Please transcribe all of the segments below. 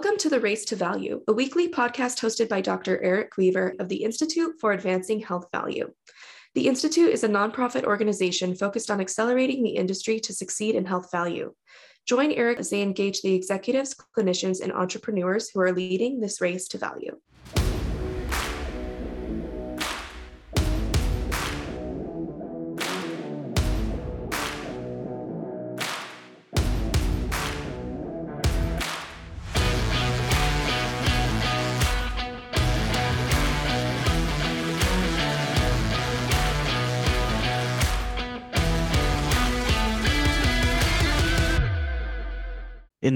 Welcome to The Race to Value, a weekly podcast hosted by Dr. Eric Weaver of the Institute for Advancing Health Value. The Institute is a nonprofit organization focused on accelerating the industry to succeed in health value. Join Eric as they engage the executives, clinicians, and entrepreneurs who are leading this race to value.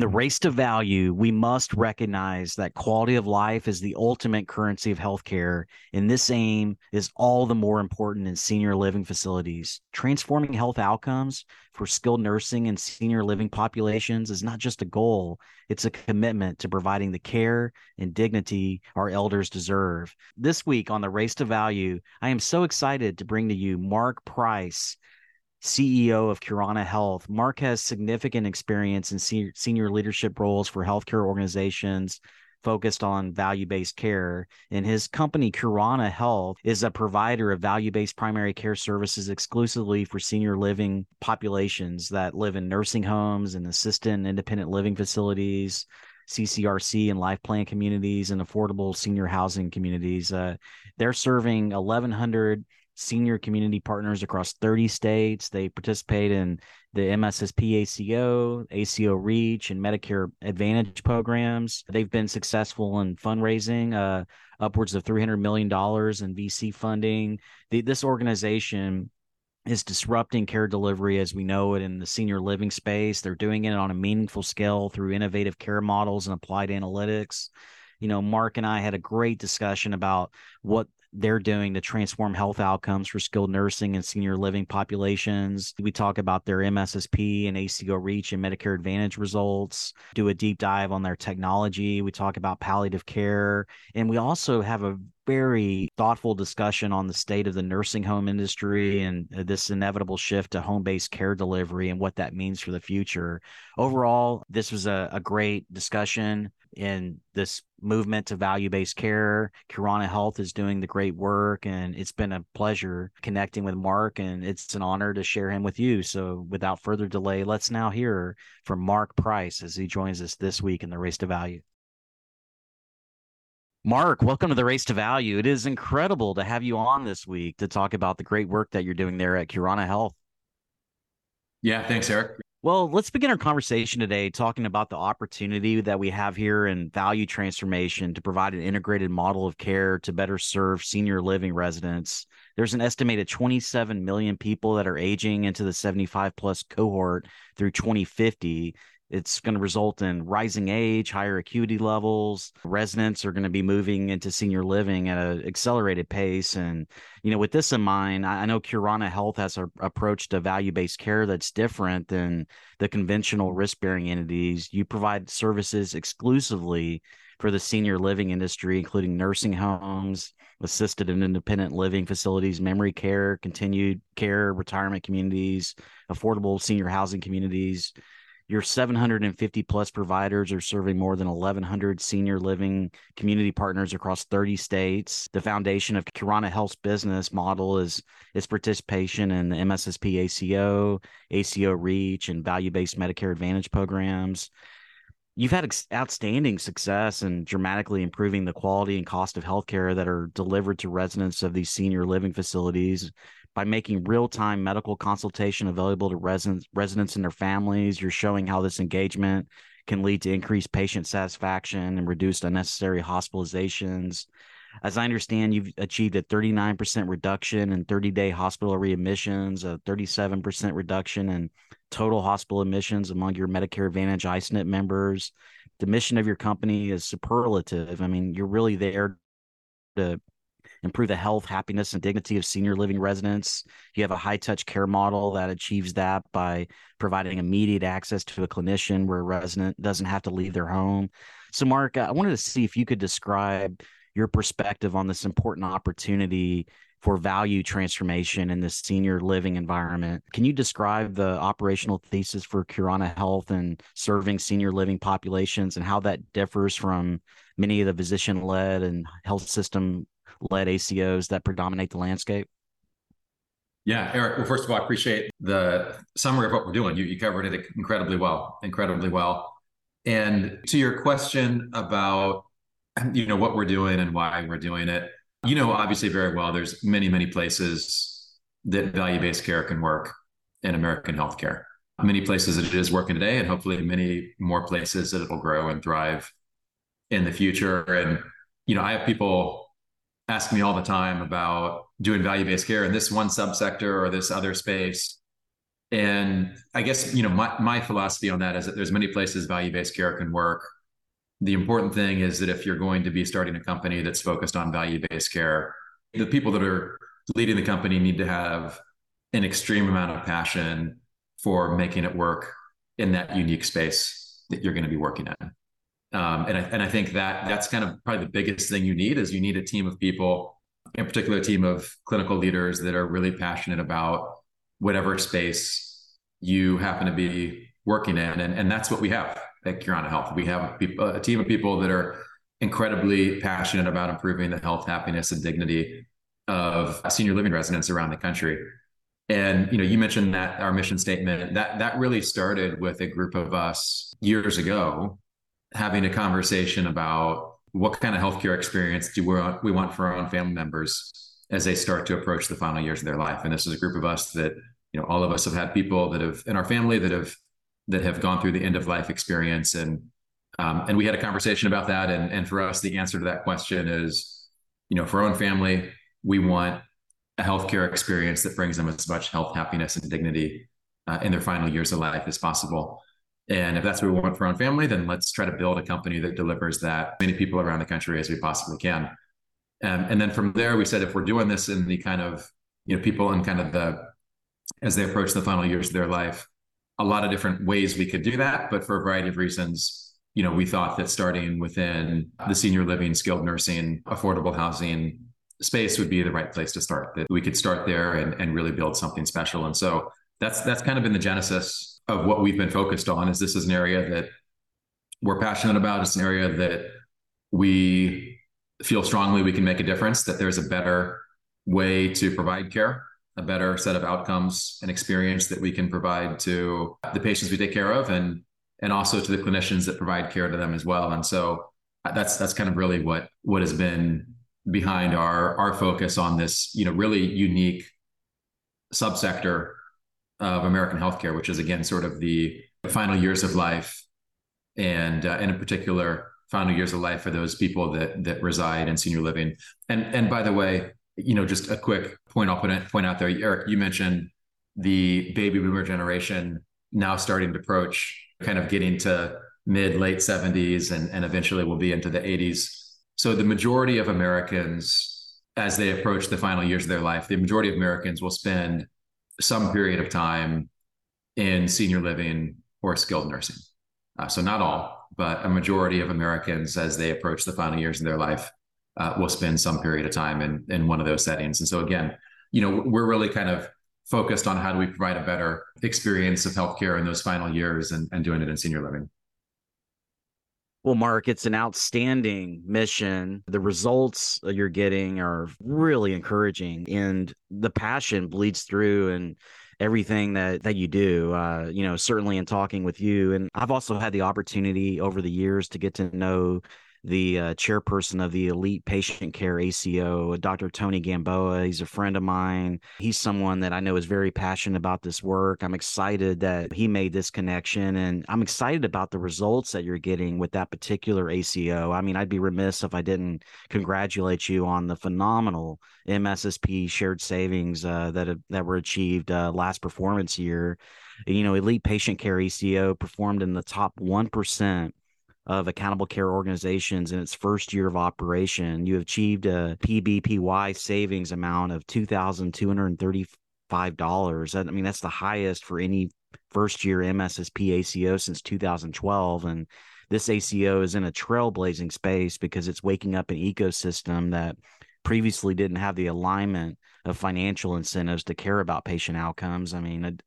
The mm-hmm. race to value, we must recognize that quality of life is the ultimate currency of healthcare, and this aim is all the more important in senior living facilities. Transforming health outcomes for skilled nursing and senior living populations is not just a goal, it's a commitment to providing the care and dignity our elders deserve. This week on the race to value, I am so excited to bring to you Mark Price CEO of Curana Health. Mark has significant experience in senior, leadership roles for healthcare organizations focused on value based care. And his company, Curana Health, is a provider of value based primary care services exclusively for senior living populations that live in nursing homes and assisted independent living facilities. CCRC and life plan communities and affordable senior housing communities. Uh, they're serving 1,100 senior community partners across 30 states. They participate in the MSSP ACO, ACO Reach, and Medicare Advantage programs. They've been successful in fundraising, uh, upwards of $300 million in VC funding. The, this organization is disrupting care delivery as we know it in the senior living space. They're doing it on a meaningful scale through innovative care models and applied analytics you know, Mark and I had a great discussion about what they're doing to transform health outcomes for skilled nursing and senior living populations. We talk about their MSSP and ACO Reach and Medicare Advantage results, do a deep dive on their technology. We talk about palliative care. And we also have a very thoughtful discussion on the state of the nursing home industry and uh, this inevitable shift to home based care delivery and what that means for the future. Overall, this was a, a great discussion in this movement to value based care. Curana Health is doing the great work, and it's been a pleasure connecting with Mark, and it's an honor to share him with you. So, without further delay, let's now hear from Mark Price as he joins us this week in the Race to Value. Mark, welcome to the Race to Value. It is incredible to have you on this week to talk about the great work that you're doing there at Curana Health. Yeah, thanks, Eric. Well, let's begin our conversation today talking about the opportunity that we have here in value transformation to provide an integrated model of care to better serve senior living residents. There's an estimated 27 million people that are aging into the 75 plus cohort through 2050 it's going to result in rising age, higher acuity levels. Residents are going to be moving into senior living at an accelerated pace. And, you know, with this in mind, I know Curana Health has a, approach to value based care that's different than the conventional risk bearing entities. You provide services exclusively for the senior living industry, including nursing homes, assisted and independent living facilities, memory care, continued care, retirement communities, affordable senior housing communities your 750 plus providers are serving more than 1,100 senior living community partners across 30 states. The foundation of Curana Health's business model is its participation in the MSSP ACO, ACO Reach, and value based Medicare Advantage programs. You've had ex- outstanding success in dramatically improving the quality and cost of healthcare that are delivered to residents of these senior living facilities by making real-time medical consultation available to residents residents and their families you're showing how this engagement can lead to increased patient satisfaction and reduced unnecessary hospitalizations As I understand, you've achieved a 39% reduction in 30 day hospital readmissions, a 37% reduction in total hospital admissions among your Medicare Advantage I-SNP members. The mission of your company is superlative. I mean, you're really there to improve the health, happiness, and dignity of senior living residents. You have a high touch care model that achieves that by providing immediate access to a clinician where a resident doesn't have to leave their home. So, Mark, I wanted to see if you could describe your perspective on this important opportunity for value transformation in the senior living environment. Can you describe the operational thesis for Curana Health and serving senior living populations and how that differs from many of the physician led and health system led ACOs that predominate the landscape? Yeah, Eric. Well, first of all, I appreciate the summary of what we're doing. You, you covered it incredibly well, incredibly well. And to your question about you know what we're doing and why we're doing it, you know obviously very well. There's many many places that value based care can work in American healthcare. Many places that it is working today, and hopefully many more places that it'll grow and thrive in the future. And you know, I have people ask me all the time about doing value-based care in this one subsector or this other space. And I guess, you know, my, my philosophy on that is that there's many places value-based care can work. The important thing is that if you're going to be starting a company that's focused on value-based care, the people that are leading the company need to have an extreme amount of passion for making it work in that unique space that you're going to be working in. Um, and I, and I think that that's kind of probably the biggest thing you need is you need a team of people, in particular, a team of clinical leaders that are really passionate about whatever space you happen to be working in, and and that's what we have at Curana Health. We have a, a team of people that are incredibly passionate about improving the health, happiness, and dignity of senior living residents around the country. And you know, you mentioned that our mission statement that that really started with a group of us years ago having a conversation about what kind of healthcare experience do we want, we want for our own family members as they start to approach the final years of their life. And this is a group of us that, you know, all of us have had people that have in our family that have that have gone through the end of life experience. And um, and we had a conversation about that. And and for us, the answer to that question is, you know, for our own family, we want a healthcare experience that brings them as much health, happiness, and dignity uh, in their final years of life as possible. And if that's what we want for our own family, then let's try to build a company that delivers that many people around the country as we possibly can. Um, and then from there, we said if we're doing this in the kind of you know people in kind of the as they approach the final years of their life, a lot of different ways we could do that. But for a variety of reasons, you know, we thought that starting within the senior living, skilled nursing, affordable housing space would be the right place to start. That we could start there and, and really build something special. And so that's that's kind of been the genesis of what we've been focused on is this is an area that we're passionate about. It's an area that we feel strongly we can make a difference, that there's a better way to provide care, a better set of outcomes and experience that we can provide to the patients we take care of and and also to the clinicians that provide care to them as well. And so that's that's kind of really what what has been behind our our focus on this, you know, really unique subsector of American healthcare, which is again sort of the final years of life, and uh, and in particular final years of life for those people that that reside in senior living. And and by the way, you know, just a quick point I'll point, point out there, Eric, you mentioned the baby boomer generation now starting to approach kind of getting to mid late 70s and, and eventually will be into the 80s. So the majority of Americans, as they approach the final years of their life, the majority of Americans will spend some period of time in senior living or skilled nursing. Uh, so not all, but a majority of Americans, as they approach the final years of their life, uh, will spend some period of time in in one of those settings. And so again, you know, we're really kind of focused on how do we provide a better experience of healthcare in those final years and, and doing it in senior living. Well, Mark, it's an outstanding mission. The results you're getting are really encouraging, and the passion bleeds through and everything that that you do. Uh, you know, certainly in talking with you, and I've also had the opportunity over the years to get to know the uh, chairperson of the Elite Patient Care ACO, Dr. Tony Gamboa. He's a friend of mine. He's someone that I know is very passionate about this work. I'm excited that he made this connection, and I'm excited about the results that you're getting with that particular ACO. I mean, I'd be remiss if I didn't congratulate you on the phenomenal MSSP shared savings uh, that that were achieved uh, last performance year. You know, Elite Patient Care ACO performed in the top one percent of accountable care organizations in its first year of operation. You achieved a PBPY savings amount of $2,235. I mean, that's the highest for any first year MSSP ACO since 2012. And this ACO is in a trailblazing space because it's waking up an ecosystem that previously didn't have the alignment of financial incentives to care about patient outcomes. I mean,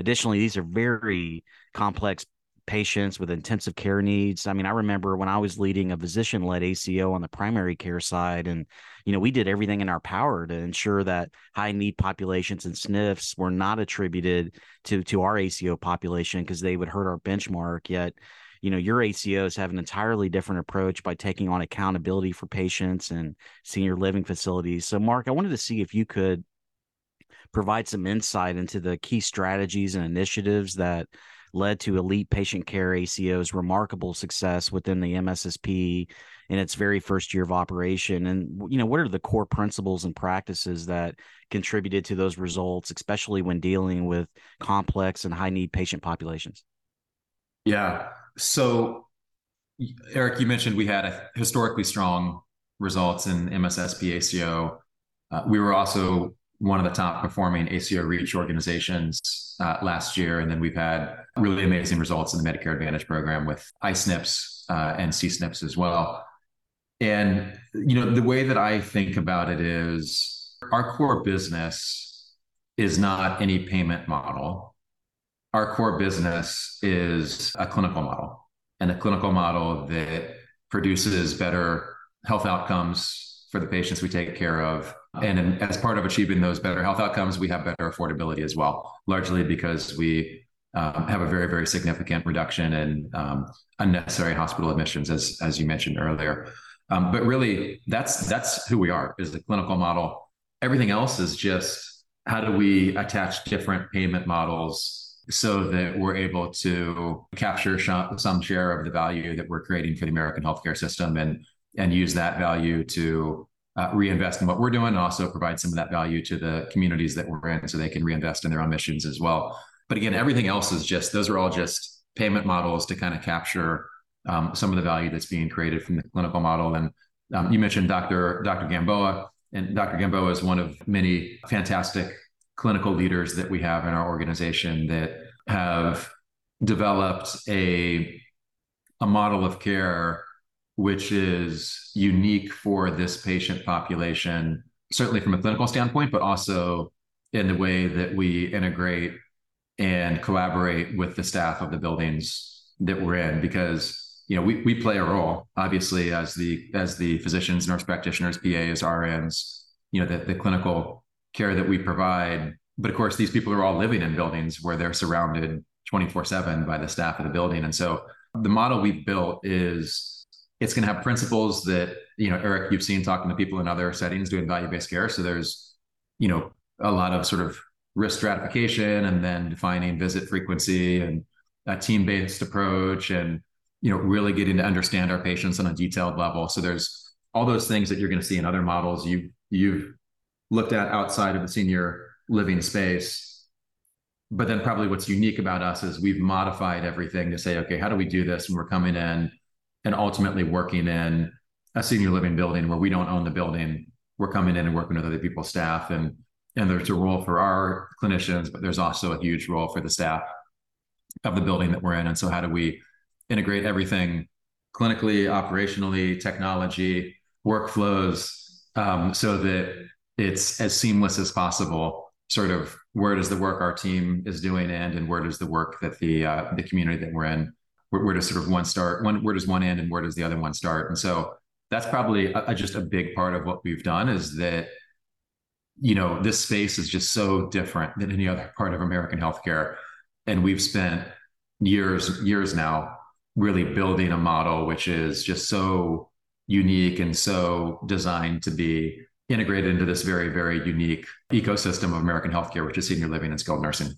additionally, these are very complex patients with intensive care needs. I mean, I remember when I was leading a physician led ACO on the primary care side, and, you know, we did everything in our power to ensure that high need populations and SNFs were not attributed to, to our ACO population because they would hurt our benchmark. Yet, you know, your ACOs have an entirely different approach by taking on accountability for patients and senior living facilities. So, Mark, I wanted to see if you could provide some insight into the key strategies and initiatives that led to Elite Patient Care ACO's remarkable success within the MSSP in its very first year of operation. And, you know, what are the core principles and practices that contributed to those results, especially when dealing with complex and high need patient populations? Yeah. So, Eric, you mentioned we had historically strong results in MSSP ACO. Uh, we were also one of the top performing ACO REACH organizations uh, last year. And then we've had really amazing results in the Medicare Advantage program with I-SNPs uh, and C-SNPs as well. And, you know, the way that I think about it is our core business is not any payment model. Our core business is a clinical model and a clinical model that produces better health outcomes for the patients we take care of and as part of achieving those better health outcomes, we have better affordability as well, largely because we um, have a very, very significant reduction in um, unnecessary hospital admissions, as as you mentioned earlier. Um, but really, that's that's who we are is the clinical model. Everything else is just how do we attach different payment models so that we're able to capture some share of the value that we're creating for the American healthcare system and and use that value to uh, reinvest in what we're doing and also provide some of that value to the communities that we're in so they can reinvest in their own missions as well. But again, everything else is just, those are all just payment models to kind of capture um, some of the value that's being created from the clinical model. And um, you mentioned Dr. Dr. Gamboa, and Dr. Gamboa is one of many fantastic clinical leaders that we have in our organization that have developed a, a model of care which is unique for this patient population, certainly from a clinical standpoint, but also in the way that we integrate and collaborate with the staff of the buildings that we're in. Because you know we, we play a role obviously as the as the physicians nurse practitioners pas rns you know the, the clinical care that we provide. But of course these people are all living in buildings where they're surrounded 24 7 by the staff of the building. And so the model we've built is it's going to have principles that you know eric you've seen talking to people in other settings doing value-based care. So there's you know a lot of sort of risk stratification and then defining visit frequency and a team-based approach and you know really getting to understand our patients on a detailed level. So there's all those things that you're going to see in other models. You you've looked at outside of the senior living space. But then probably what's unique about us is we've modified everything to say okay how do we do this? And we're coming in and ultimately working in a senior living building where we don't own the building. We're coming in and working with other people's staff and and there's a role for our clinicians, but there's also a huge role for the staff of the building that we're in. And so how do we integrate everything clinically, operationally, technology, workflows, um, so that it's as seamless as possible. Sort of where does the work our team is doing end, and where does the work that the uh, the community that we're in where, where does sort of one start where does one end and where does the other one start and so that's probably a, a, just a big part of what we've done is that you know this space is just so different than any other part of american healthcare and we've spent years years now really building a model which is just so unique and so designed to be integrated into this very, very unique ecosystem of American healthcare, which is senior living and skilled nursing.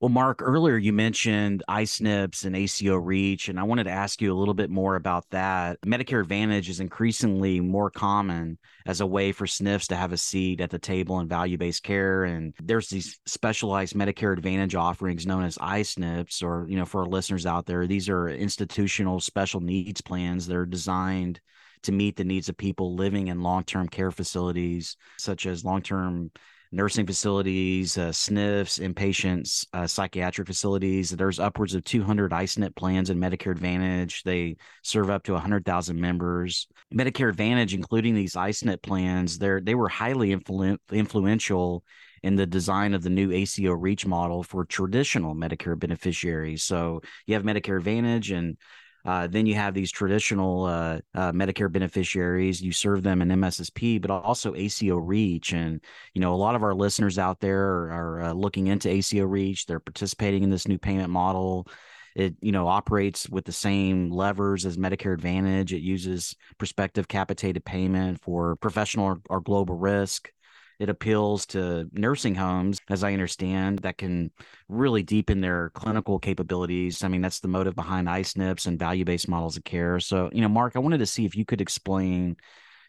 Well, Mark, earlier you mentioned I-SNPs and ACO REACH, and I wanted to ask you a little bit more about that. Medicare Advantage is increasingly more common as a way for SNFs to have a seat at the table in value-based care. And there's these specialized Medicare Advantage offerings known as I-SNPs, or, you know, for our listeners out there, these are institutional special needs plans that are designed to meet the needs of people living in long-term care facilities, such as long-term nursing facilities, uh, SNFs, inpatients, uh, psychiatric facilities. There's upwards of 200 I-SNP plans in Medicare Advantage. They serve up to 100,000 members. Medicare Advantage, including these I-SNP plans, they they were highly influ- influential in the design of the new ACO REACH model for traditional Medicare beneficiaries. So you have Medicare Advantage and uh, then you have these traditional uh, uh, Medicare beneficiaries. You serve them in MSSP, but also ACO REACH. And you know, a lot of our listeners out there are, are uh, looking into ACO REACH. They're participating in this new payment model. It you know operates with the same levers as Medicare Advantage. It uses prospective capitated payment for professional or, or global risk. It appeals to nursing homes, as I understand, that can really deepen their clinical capabilities. I mean, that's the motive behind I-SNPs and value-based models of care. So, you know, Mark, I wanted to see if you could explain,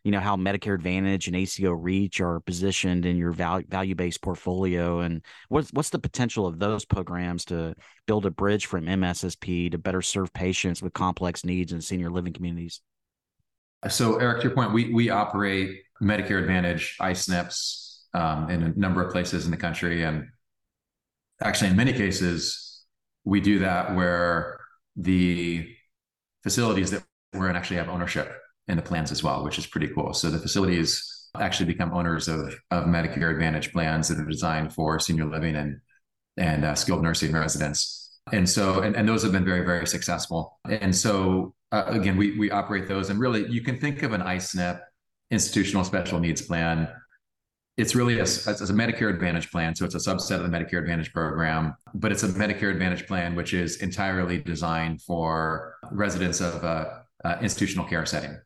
you know, how Medicare Advantage and ACO Reach are positioned in your value-based portfolio, and what's what's the potential of those programs to build a bridge from MSSP to better serve patients with complex needs in senior living communities. So, Eric, to your point, we we operate Medicare Advantage I-SNPs um, in a number of places in the country, and actually, in many cases, we do that where the facilities that we're in actually have ownership in the plans as well, which is pretty cool. So the facilities actually become owners of of Medicare Advantage plans that are designed for senior living and and uh, skilled nursing residents. And so, and, and those have been very, very successful. And so uh, again, we we operate those, and really, you can think of an I-SNP institutional special needs plan. It's really a, it's a Medicare Advantage plan, so it's a subset of the Medicare Advantage program, but it's a Medicare Advantage plan which is entirely designed for residents of a, a institutional care setting.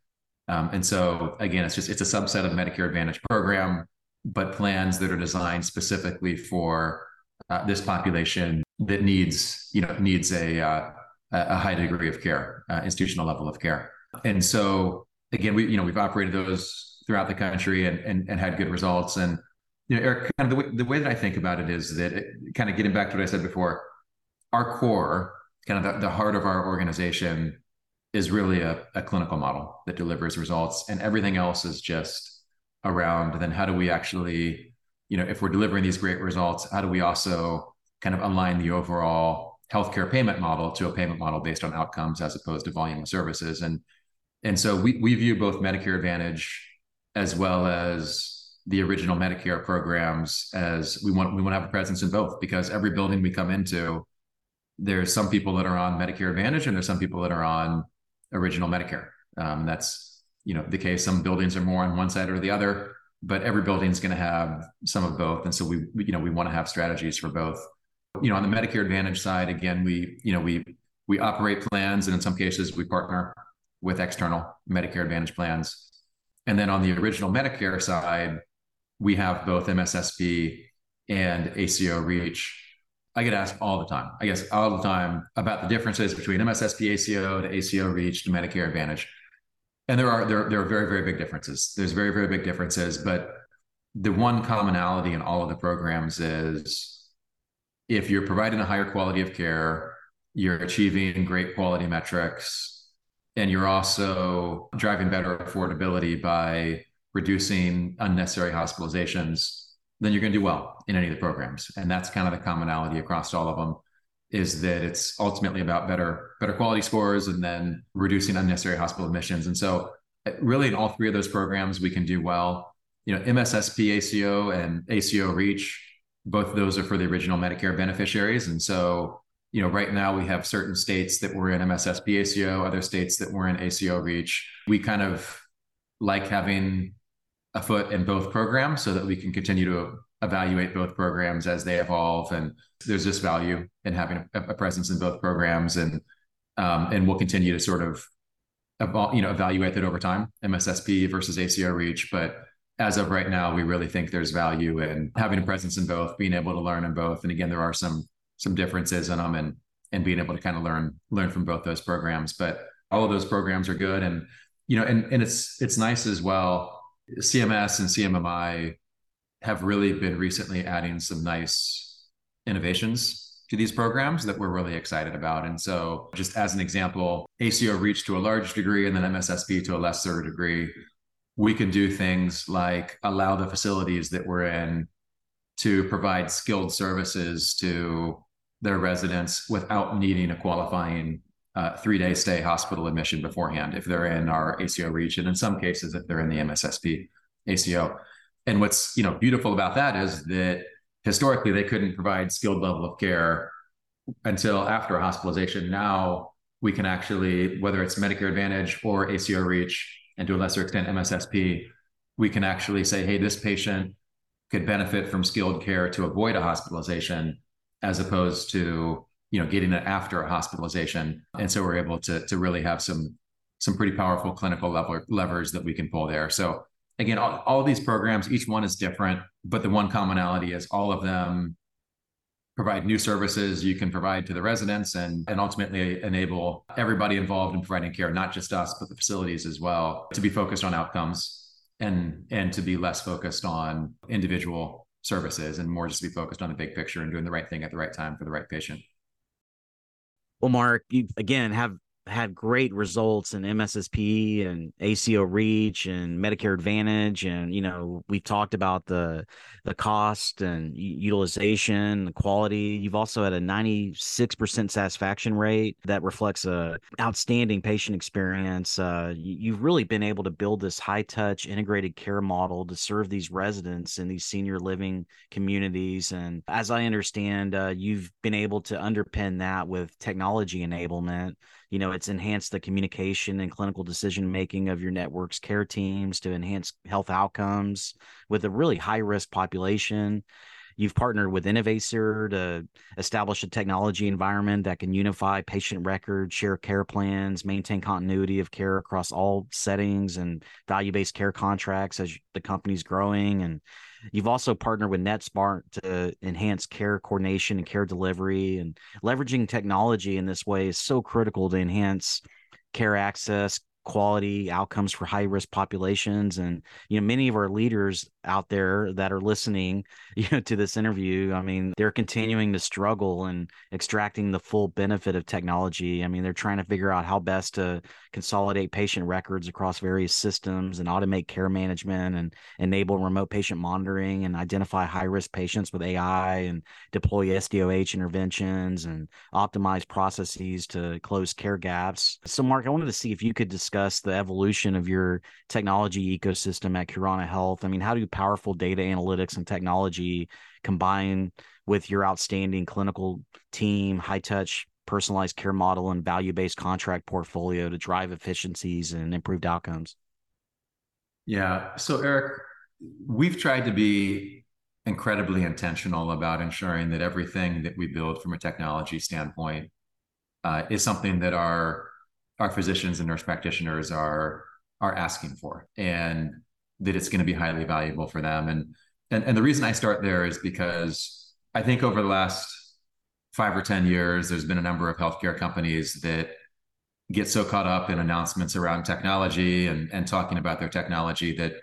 Um, and so again, it's just it's a subset of the Medicare Advantage program, but plans that are designed specifically for uh, this population that needs you know needs a uh, a high degree of care, uh, institutional level of care. And so again, we you know we've operated those throughout the country and and, and had good results. And you know, Eric, kind of the way, the way that I think about it is that it, kind of getting back to what I said before, our core, kind of the, the heart of our organization, is really a, a clinical model that delivers results, and everything else is just around. Then how do we actually, you know, if we're delivering these great results, how do we also kind of align the overall healthcare payment model to a payment model based on outcomes as opposed to volume of services. And and so we we view both Medicare Advantage as well as the original Medicare programs as we want we want to have a presence in both because every building we come into, there's some people that are on Medicare Advantage and there's some people that are on original Medicare. Um, that's you know the case. Some buildings are more on one side or the other, but every building is going to have some of both. And so we you know we want to have strategies for both you know, on the Medicare Advantage side, again, we, you know, we we operate plans, and in some cases, we partner with external Medicare Advantage plans. And then on the original Medicare side, we have both MSSP and ACO REACH. I get asked all the time, I guess all the time, about the differences between MSSP ACO to ACO REACH to Medicare Advantage. And there are there, there are very, very big differences. There's very, very big differences, but the one commonality in all of the programs is if you're providing a higher quality of care, you're achieving great quality metrics, and you're also driving better affordability by reducing unnecessary hospitalizations, then you're going to do well in any of the programs. And that's kind of the commonality across all of them is that it's ultimately about better better quality scores and then reducing unnecessary hospital admissions. And so really in all three of those programs we can do well. You know, MSSP ACO and ACO REACH both of those are for the original Medicare beneficiaries. And so, you know, right now we have certain states that were in MSSP ACO, other states that were in ACO REACH. We kind of like having a foot in both programs so that we can continue to evaluate both programs as they evolve. And there's just value in having a, a presence in both programs. And um, and we'll continue to sort of you know evaluate that over time, MSSP versus ACO REACH. But as of right now, we really think there's value in having a presence in both, being able to learn in both. And again, there are some some differences in them, and and being able to kind of learn learn from both those programs. But all of those programs are good, and you know, and and it's it's nice as well. CMS and CMMI have really been recently adding some nice innovations to these programs that we're really excited about. And so, just as an example, ACO REACH to a large degree and then MSSP to a lesser degree, we can do things like allow the facilities that we're in to provide skilled services to their residents without needing a qualifying uh, three day stay hospital admission beforehand if they're in our ACO region, in some cases, if they're in the MSSP ACO. And what's you know beautiful about that is that historically they couldn't provide skilled level of care until after hospitalization. Now we can actually, whether it's Medicare Advantage or ACO REACH, and to a lesser extent MSSP, we can actually say, hey, this patient could benefit from skilled care to avoid a hospitalization, as opposed to you know getting it after a hospitalization. And so we're able to to really have some some pretty powerful clinical lever, levers that we can pull there. So again, all, all these programs, each one is different, but the one commonality is all of them provide new services you can provide to the residents and, and ultimately enable everybody involved in providing care, not just us, but the facilities as well, to be focused on outcomes and and to be less focused on individual services and more just be focused on the big picture and doing the right thing at the right time for the right patient. Well, Mark, you again have had great results in MSSP and ACO Reach and Medicare Advantage, and you know we've talked about the the cost and utilization, the quality. You've also had a ninety six percent satisfaction rate that reflects a outstanding patient experience. Uh, you've really been able to build this high touch integrated care model to serve these residents in these senior living communities. And as I understand, uh, you've been able to underpin that with technology enablement you know it's enhanced the communication and clinical decision making of your network's care teams to enhance health outcomes with a really high risk population you've partnered with Innovaccer to establish a technology environment that can unify patient records share care plans maintain continuity of care across all settings and value-based care contracts as the company's growing. And You've also partnered with NetSmart to enhance care coordination and care delivery, and leveraging technology in this way is so critical to enhance care access, quality outcomes for high risk populations. And you know many of our leaders out there that are listening you know to this interview i mean they're continuing to struggle and extracting the full benefit of technology. I mean they're trying to figure out how best to consolidate patient records across various systems and automate care management and enable remote patient monitoring and identify high risk patients with ai and deploy sdoh interventions and optimize processes to close care gaps. So mark i wanted to see if you could discuss the evolution of your technology ecosystem at curana health. I mean how do powerful data analytics and technology combined with your outstanding clinical team, high touch personalized care model and value based contract portfolio to drive efficiencies and improved outcomes? Yeah. So, Eric, we've tried to be incredibly intentional about ensuring that everything that we build from a technology standpoint uh, is something that our our physicians and nurse practitioners are are asking for and that it's going to be highly valuable for them. And, and, and the reason I start there is because I think over the last five or 10 years, there's been a number of healthcare companies that get so caught up in announcements around technology and, and talking about their technology that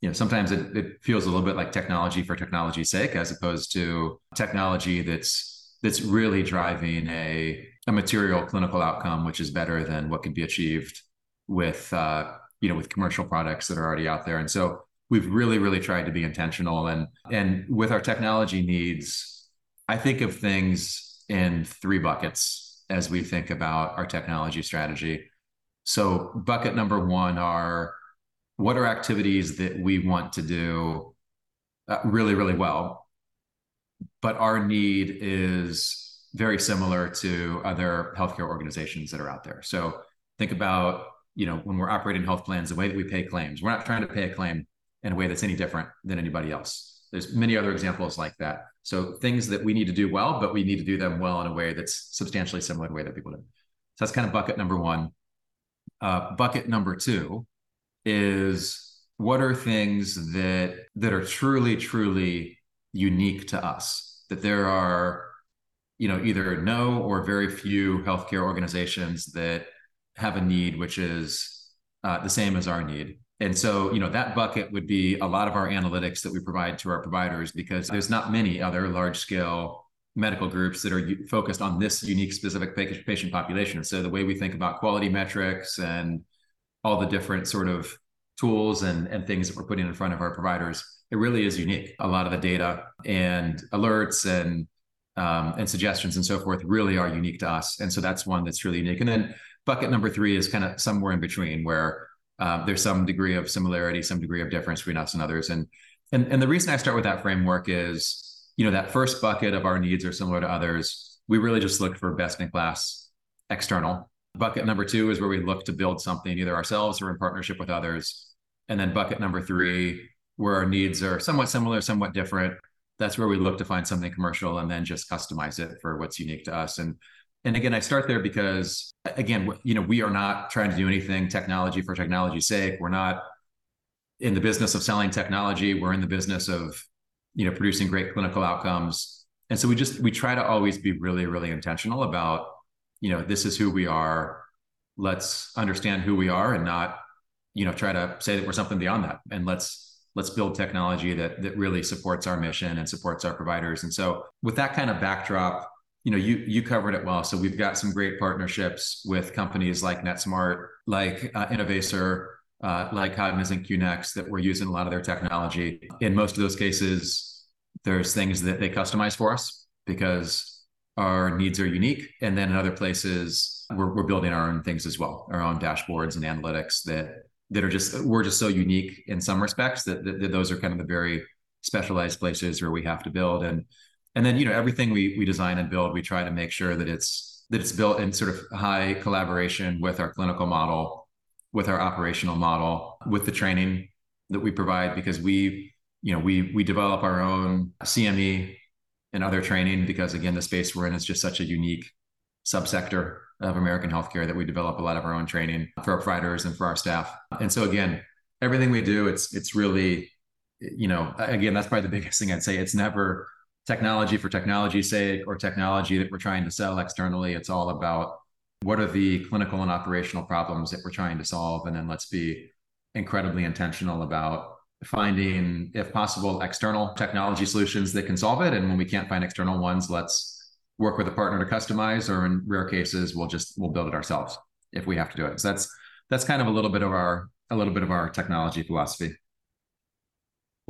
you know sometimes it, it feels a little bit like technology for technology's sake as opposed to technology that's that's really driving a, a material clinical outcome which is better than what can be achieved with uh, you know with commercial products that are already out there. And so we've really really tried to be intentional. And and with our technology needs i think of things in three buckets as we think about our technology strategy. So bucket number one are what are activities that we want to do uh, really really well? But our need is very similar to other healthcare organizations that are out there. So think about you know, when we're operating health plans, the way that we pay claims, we're not trying to pay a claim in a way that's any different than anybody else. There's many other examples like that. So things that we need to do well, but we need to do them well in a way that's substantially similar to the way that people do. So that's kind of bucket number one. uh, bucket number two is what are things that that are truly truly unique to us that there are you know either no or very few healthcare organizations that have a need which is uh, the same as our need and so you know that bucket would be a lot of our analytics that we provide to our providers because there's not many other large scale medical groups that are focused on this unique specific patient population so the way we think about quality metrics and all the different sort of tools and, and things that we're putting in front of our providers it really is unique a lot of the data and alerts and um, and suggestions and so forth really are unique to us. And so that's one that's really unique. And then bucket number three is kind of somewhere in between where uh, there's some degree of similarity, some degree of difference between us and others. And, and, and the reason I start with that framework is, you know, that first bucket of our needs are similar to others. We really just look for best in class external. Bucket number two is where we look to build something either ourselves or in partnership with others. And then bucket number three, where our needs are somewhat similar, somewhat different, that's where we look to find something commercial and then just customize it for what's unique to us and and again i start there because again you know we are not trying to do anything technology for technology's sake. We're not in the business of selling technology. We're in the business of you know producing great clinical outcomes. And so we just we try to always be really really intentional about you know this is who we are. Let's understand who we are and not you know try to say that we're something beyond that. And let's let's build technology that that really supports our mission and supports our providers. And so with that kind of backdrop, you know, you you covered it well. So we've got some great partnerships with companies like NetSmart, like uh, Innovaccer, uh, like Cognizant QNext that we're using a lot of their technology. In most of those cases, there's things that they customize for us because our needs are unique. And then in other places, we're, we're building our own things as well, our own dashboards and analytics that that are just we're just so unique in some respects that, that, that, those are kind of the very specialized places where we have to build and and then you know everything we we design and build we try to make sure that it's that it's built in sort of high collaboration with our clinical model with our operational model with the training that we provide because we you know we we develop our own CME and other training because again the space we're in is just such a unique subsector of American healthcare that we develop a lot of our own training for our providers and for our staff. And so again, everything we do, it's it's really, you know, again, that's probably the biggest thing I'd say. It's never technology for technology's sake or technology that we're trying to sell externally. It's all about what are the clinical and operational problems that we're trying to solve, and then let's be incredibly intentional about finding, if possible, external technology solutions that can solve it. And when we can't find external ones, let's work with a partner to customize, or in rare cases, we'll just we'll build it ourselves if we have to do it. So that's that's kind of a little bit of our a little bit of our technology philosophy.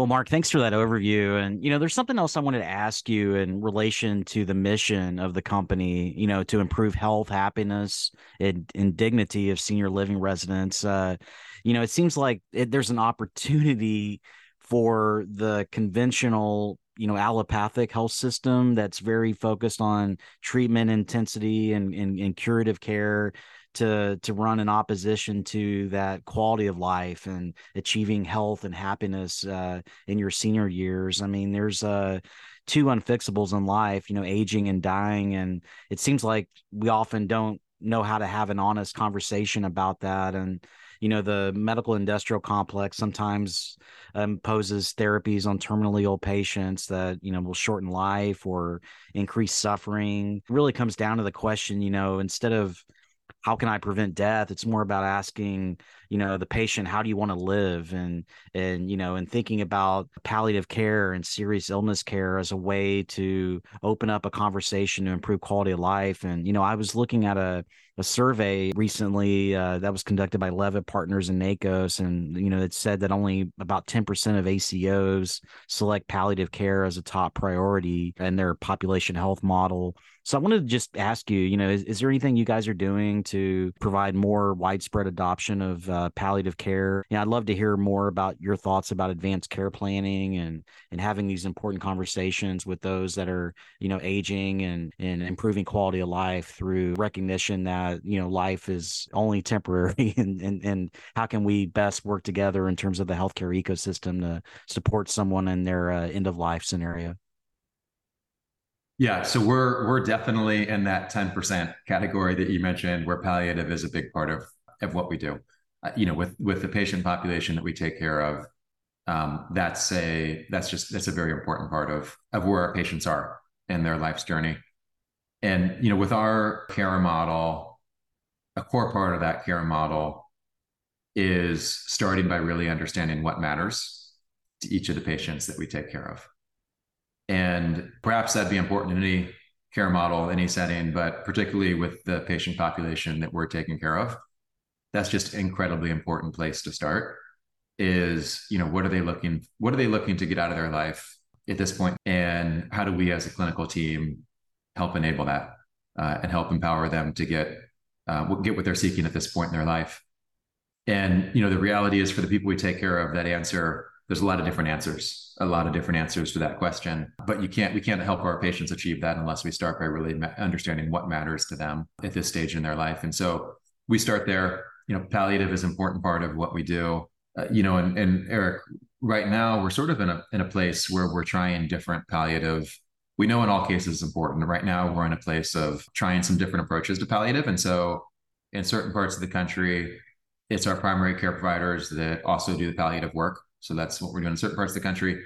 Well, Mark, thanks for that overview. And, you know, there's something else I wanted to ask you in relation to the mission of the company, you know, to improve health, happiness, and, and dignity of senior living residents. Uh, you know, it seems like it, there's an opportunity for the conventional you know allopathic health system that's very focused on treatment intensity and, and, and curative care to to run in opposition to that quality of life and achieving health and happiness uh, in your senior years. I mean, there's uh, two unfixables in life, you know, aging and dying, and it seems like we often don't know how to have an honest conversation about that and you know the medical industrial complex sometimes imposes therapies on terminally ill patients that you know will shorten life or increase suffering it really comes down to the question you know instead of how can i prevent death? It's more about asking you know the patient how do you want to live? and and you know and thinking about palliative care and serious illness care as a way to open up a conversation to improve quality of life. And you know i was looking at a a survey recently uh, that was conducted by Leavitt Partners and NAACOS, and you know it said that only about 10% of ACOs select palliative care as a top priority in their population health model. So I wanted to just ask you, you know, is, is there anything you guys are doing to provide more widespread adoption of uh, palliative care? Yeah, I'd love to hear more about your thoughts about advanced care planning and and having these important conversations with those that are you know aging and and improving quality of life through recognition that you know life is only temporary and, and and how can we best work together in terms of the healthcare ecosystem to support someone in their uh, end of life scenario yeah so we're we're definitely in that 10% category that you mentioned where palliative is a big part of of what we do. Uh, you know, with with the patient population that we take care of, um, that's a that's just that's a very important part of of where our patients are in their life's journey. And you know, with our care model, a core part of that care model is starting by really understanding what matters to each of the patients that we take care of. And perhaps that'd be important in any care model, any setting, but particularly with the patient population that we're taking care of, that's just incredibly important place to start. Is you know what are they looking what are they looking to get out of their life at this point, and how do we as a clinical team help enable that uh, and help empower them to get uh, get what they're seeking at this point in their life. And you know the reality is for the people we take care of, that answer there's a lot of different answers, a lot of different answers to that question. But you can't, we can't help our patients achieve that unless we start by really ma- understanding what matters to them at this stage in their life. And so we start there. You know, palliative is an important part of what we do. Uh, you know, and, and Eric, right now we're sort of in a in a place where we're trying different palliative. We know in all cases it's important. Right now we're in a place of trying some different approaches to palliative, and so in certain parts of the country, it's our primary care providers that also do the palliative work. So that's what we're doing in certain parts of the country.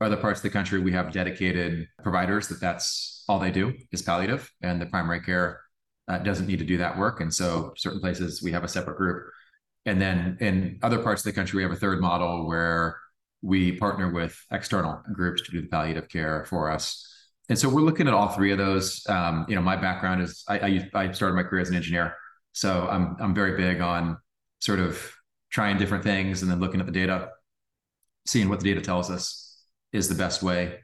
Other parts of the country, we have dedicated providers that that's all they do is palliative, and the primary care uh, doesn't need to do that work. And so, certain places we have a separate group. And then in other parts of the country, we have a third model where we partner with external groups to do the palliative care for us. And so we're looking at all three of those. Um, you know, my background is I, I, I started my career as an engineer, so I'm I'm very big on sort of trying different things and then looking at the data seeing what the data tells us is the best way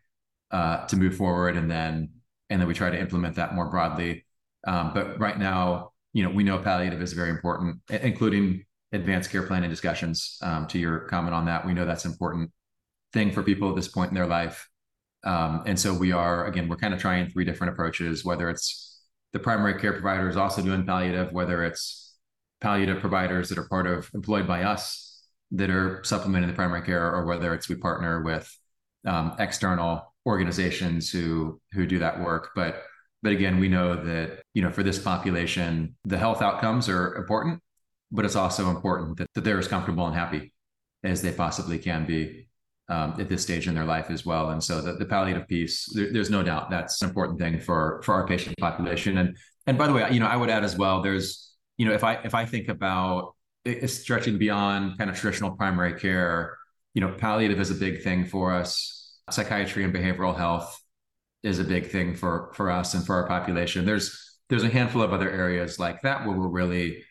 uh, to move forward, and then and then we try to implement that more broadly. Um, but right now, you know, we know palliative is very important, including advanced care planning discussions. Um, to your comment on that, we know that's an important thing for people at this point in their life. Um, and so we are again, we're kind of trying three different approaches, whether it's the primary care providers also doing palliative, whether it's palliative providers that are part of employed by us that are supplementing the primary care, or whether it's we partner with um, external organizations who who do that work. But but again, we know that you know for this population, the health outcomes are important, but it's also important that, that they're as comfortable and happy as they possibly can be um, at this stage in their life as well. And so the, the palliative piece, there, there's no doubt that's an important thing for for our patient population. And and by the way, you know, I would add as well, there's you know, if I if I think about is stretching beyond kind of traditional primary care. You know, palliative is a big thing for us. Psychiatry and behavioral health is a big thing for for us and for our population. There's there's a handful of other areas like that where we're really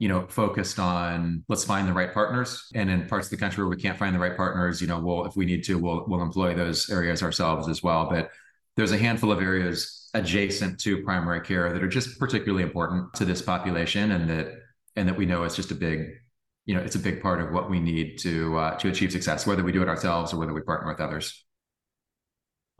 you know focused on let's find the right partners. And in parts of the country where we can't find the right partners you know we'll if we need to we'll we'll employ those areas ourselves as well. But there's a handful of areas adjacent to primary care that are just particularly important to this population and that and that we know it's just a big you know it's a big part of what we need to uh, to achieve success whether we do it ourselves or whether we partner with others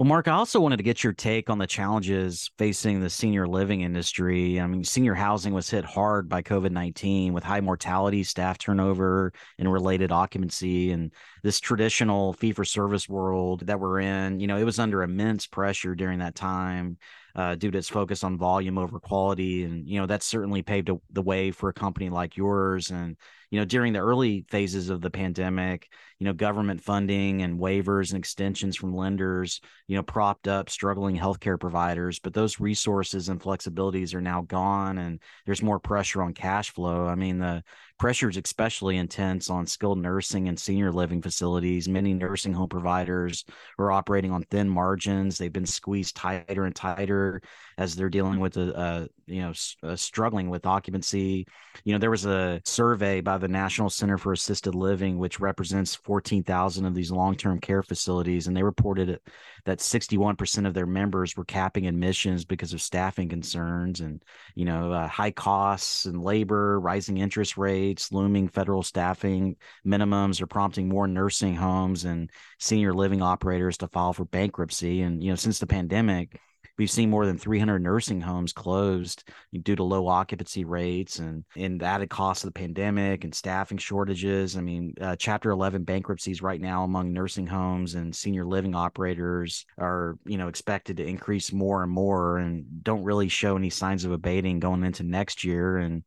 well, Mark, I also wanted to get your take on the challenges facing the senior living industry. I mean, senior housing was hit hard by COVID 19 with high mortality, staff turnover, and related occupancy. And this traditional fee for service world that we're in, you know, it was under immense pressure during that time uh, due to its focus on volume over quality. And, you know, that's certainly paved the way for a company like yours. And, you know, during the early phases of the pandemic, you know, government funding and waivers and extensions from lenders, you know, propped up struggling healthcare providers. But those resources and flexibilities are now gone, and there's more pressure on cash flow. I mean, the pressure is especially intense on skilled nursing and senior living facilities. Many nursing home providers are operating on thin margins. They've been squeezed tighter and tighter as they're dealing with a, a you know uh, struggling with occupancy. You know, there was a survey by the National Center for Assisted Living, which represents 14,000 of these long-term care facilities, and they reported that 61% of their members were capping admissions because of staffing concerns and you know uh, high costs and labor, rising interest rates looming federal staffing minimums are prompting more nursing homes and senior living operators to file for bankruptcy. And, you know, since the pandemic, we've seen more than 300 nursing homes closed due to low occupancy rates and, and added cost of the pandemic and staffing shortages. I mean, uh, Chapter 11 bankruptcies right now among nursing homes and senior living operators are, you know, expected to increase more and more and don't really show any signs of abating going into next year. And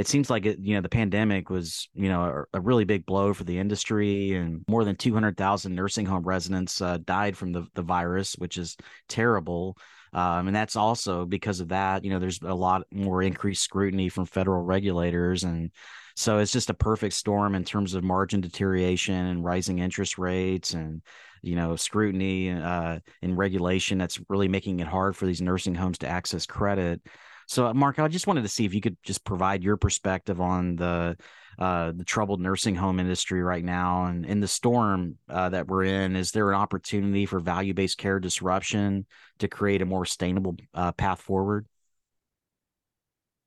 it seems like it, you know the pandemic was you know a, a really big blow for the industry, and more than two hundred thousand nursing home residents uh, died from the the virus, which is terrible. Um, and that's also because of that. You know, there's a lot more increased scrutiny from federal regulators, and so it's just a perfect storm in terms of margin deterioration and rising interest rates and you know scrutiny uh, and regulation that's really making it hard for these nursing homes to access credit. So, uh, Mark, I just wanted to see if you could just provide your perspective on the uh, the troubled nursing home industry right now, and in the storm uh, that we're in. Is there an opportunity for value based care disruption to create a more sustainable uh, path forward?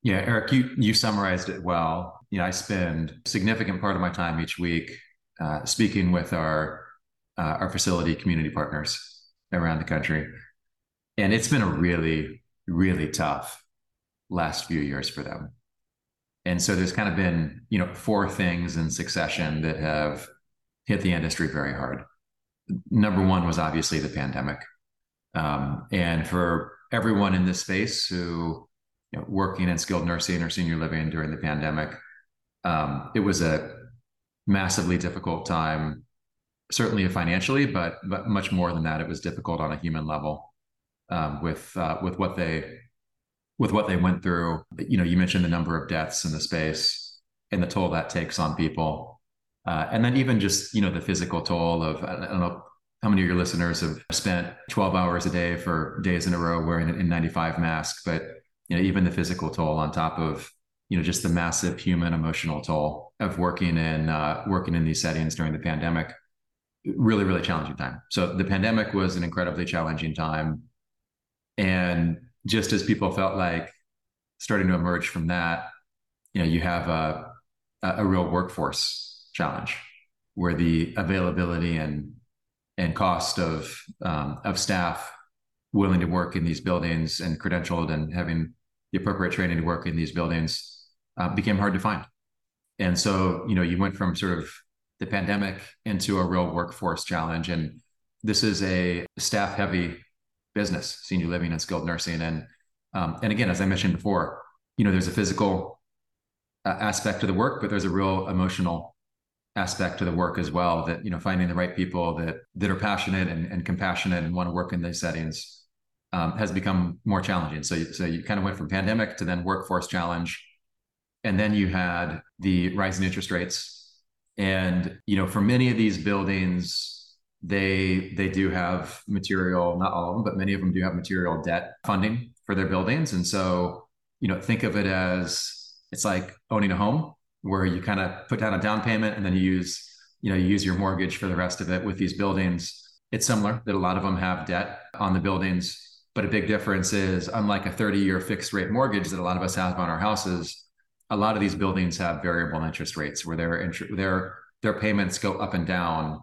Yeah, Eric, you you summarized it well. You know, I spend a significant part of my time each week uh, speaking with our uh, our facility community partners around the country, and it's been a really really tough last few years for them. And so there's kind of been, you know, four things in succession that have hit the industry very hard. Number one was obviously the pandemic. Um, and for everyone in this space who, you know, working in skilled nursing or senior living during the pandemic, um, it was a massively difficult time, certainly financially, but but much more than that, it was difficult on a human level um, with uh, with what they with what they went through. You know, you mentioned the number of deaths in the space and the toll that takes on people. Uh, and then even just, you know, the physical toll of, I don't know how many of your listeners have spent 12 hours a day for days in a row wearing an N95 mask, but, you know, even the physical toll on top of, you know, just the massive human emotional toll of working in, uh, working in these settings during the pandemic. Really, really challenging time. So the pandemic was an incredibly challenging time. And just as people felt like starting to emerge from that, you know, you have a a real workforce challenge where the availability and and cost of um, of staff willing to work in these buildings and credentialed and having the appropriate training to work in these buildings uh, became hard to find. And so, you know, you went from sort of the pandemic into a real workforce challenge. And this is a staff heavy business, senior living and skilled nursing. And um, and again, as I mentioned before, you know, there's a physical uh, aspect to the work, but there's a real emotional aspect to the work as well. That you know, finding the right people that that are passionate and, and compassionate and want to work in these settings um, has become more challenging. So, so you kind of went from pandemic to then workforce challenge, and then you had the rising interest rates, and you know, for many of these buildings they they do have material not all of them but many of them do have material debt funding for their buildings. And so you know think of it as it's like owning a home where you kind of put down a down payment and then you use you know you use your mortgage for the rest of it with these buildings. It's similar that a lot of them have debt on the buildings but a big difference is unlike a 30 year fixed rate mortgage that a lot of us have on our houses a lot of these buildings have variable interest rates where their their their payments go up and down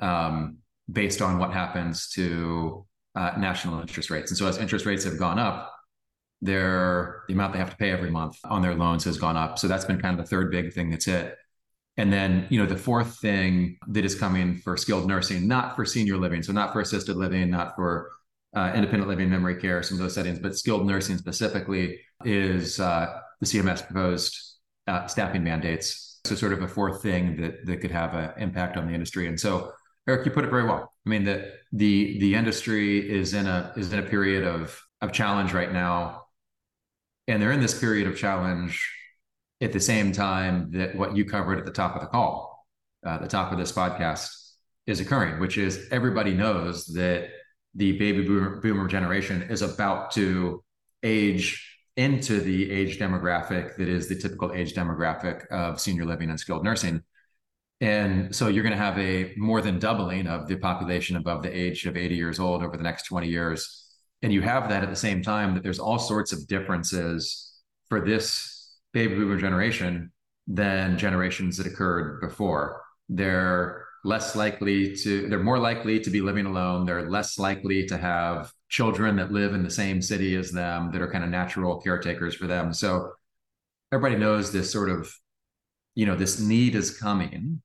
um, based on what happens to uh, national interest rates. And so as interest rates have gone up, their the amount they have to pay every month on their loans has gone up. So that's been kind of the third big thing that's it. And then, you know, the fourth thing that is coming for skilled nursing, not for senior living, so not for assisted living, not for uh, independent living, memory care, some of those settings, but skilled nursing specifically is uh, the CMS proposed uh, staffing mandates. So sort of a fourth thing that that could have an impact on the industry. And so Eric, you put it very well. I mean, the the the industry is in a is in a period of of challenge right now, and they're in this period of challenge at the same time that what you covered at the top of the call, uh, the top of this podcast, is occurring, which is everybody knows that the baby boomer, boomer generation is about to age into the age demographic that is the typical age demographic of senior living and skilled nursing and so you're going to have a more than doubling of the population above the age of 80 years old over the next 20 years. And you have that at the same time that there's all sorts of differences for this baby boomer generation than generations that occurred before. They're less likely to, they're more likely to be living alone. They're less likely to have children that live in the same city as them that are kind of natural caretakers for them. So everybody knows this sort of, you know, this need is coming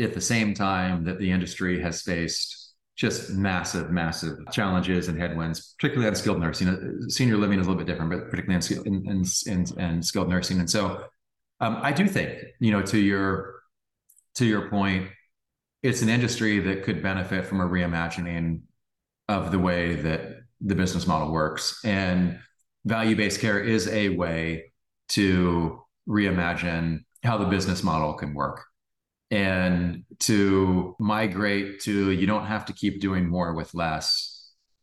at the same time that the industry has faced just massive, massive challenges and headwinds, particularly on skilled nursing. Senior living is a little bit different, but particularly in, in, in, in skilled nursing. And so Um, I do think, you know, to your to your point, it's an industry that could benefit from a reimagining of the way that the business model works. And value-based care is a way to reimagine how the business model can work and to migrate to you don't have to keep doing more with less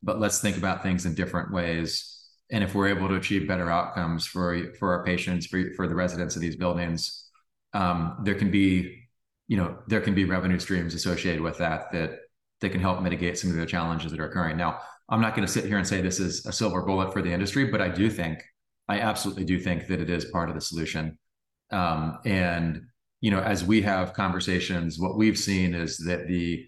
but let's think about things in different ways. And if we're able to achieve better outcomes for for our patients for, for the residents of these buildings um, there can be you know there can be revenue streams associated with that that that can help mitigate some of the challenges that are occurring. Now i'm not going to sit here and say this is a silver bullet for the industry but i do think i absolutely do think that it is part of the solution. Um, and you know as we have conversations what we've seen is that the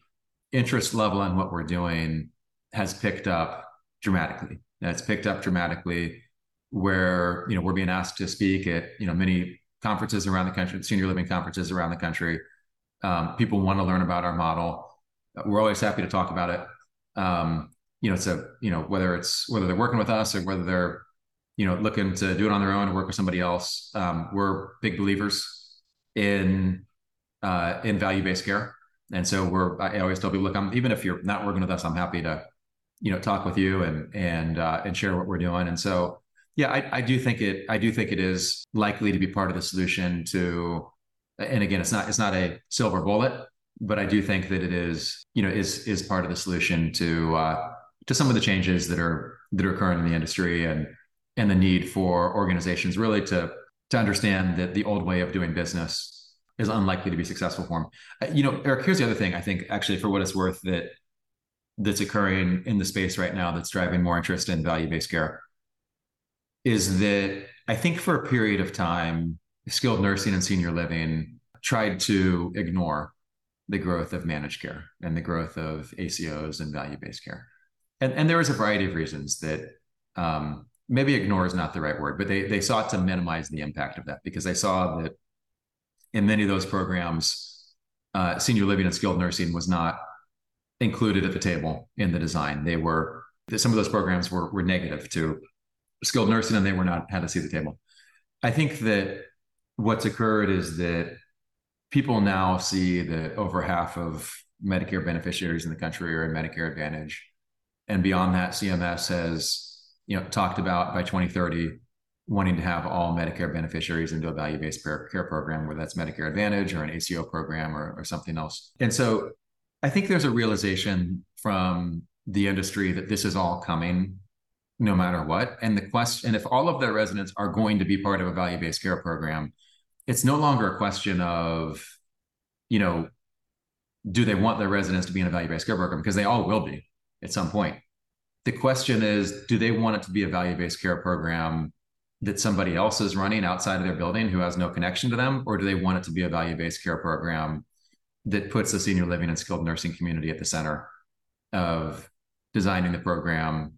interest level in what we're doing has picked up dramatically. It's picked up dramatically where you know we're being asked to speak at you know many conferences around the country senior living conferences around the country. Um, people want to learn about our model. We're always happy to talk about it. Um, you know it's a you know whether it's whether they're working with us or whether they're you know looking to do it on their own or work with somebody else um, we're big believers in uh, in value based care. And so we're i always tell people look i'm even if you're not working with us i'm happy to you know talk with you and and uh, and share what we're doing. And so yeah I, I do think it i do think it is likely to be part of the solution to and again it's not it's not a silver bullet but i do think that it is you know is is part of the solution to uh, to some of the changes that are that are occurring in the industry and and the need for organizations really to to understand that the old way of doing business is unlikely to be successful for them. Uh, you know, Eric, here's the other thing I think actually for what it's worth that that's occurring in the space right now that's driving more interest in value-based care is that I think for a period of time, skilled nursing and senior living tried to ignore the growth of managed care and the growth of ACOs and value-based care. And, and there was a variety of reasons that um, maybe ignore is not the right word, but they they sought to minimize the impact of that because they saw that in many of those programs, uh, senior living and skilled nursing was not included at the table in the design. They were some of those programs were were negative to skilled nursing, and they were not had to see the table. I think that what's occurred is that people now see that over half of Medicare beneficiaries in the country are in Medicare Advantage, and beyond that, CMS has you know talked about by 2030 wanting to have all Medicare beneficiaries into a value-based care program, whether that's Medicare Advantage or an ACO program or, or something else. And so I think there's a realization from the industry that this is all coming no matter what. And the question, and if all of their residents are going to be part of a value-based care program, it's no longer a question of, you know, do they want their residents to be in a value-based care program? Because they all will be at some point. The question is, do they want it to be a value-based care program that somebody else is running outside of their building who has no connection to them, or do they want it to be a value-based care program that puts the senior living and skilled nursing community at the center of designing the program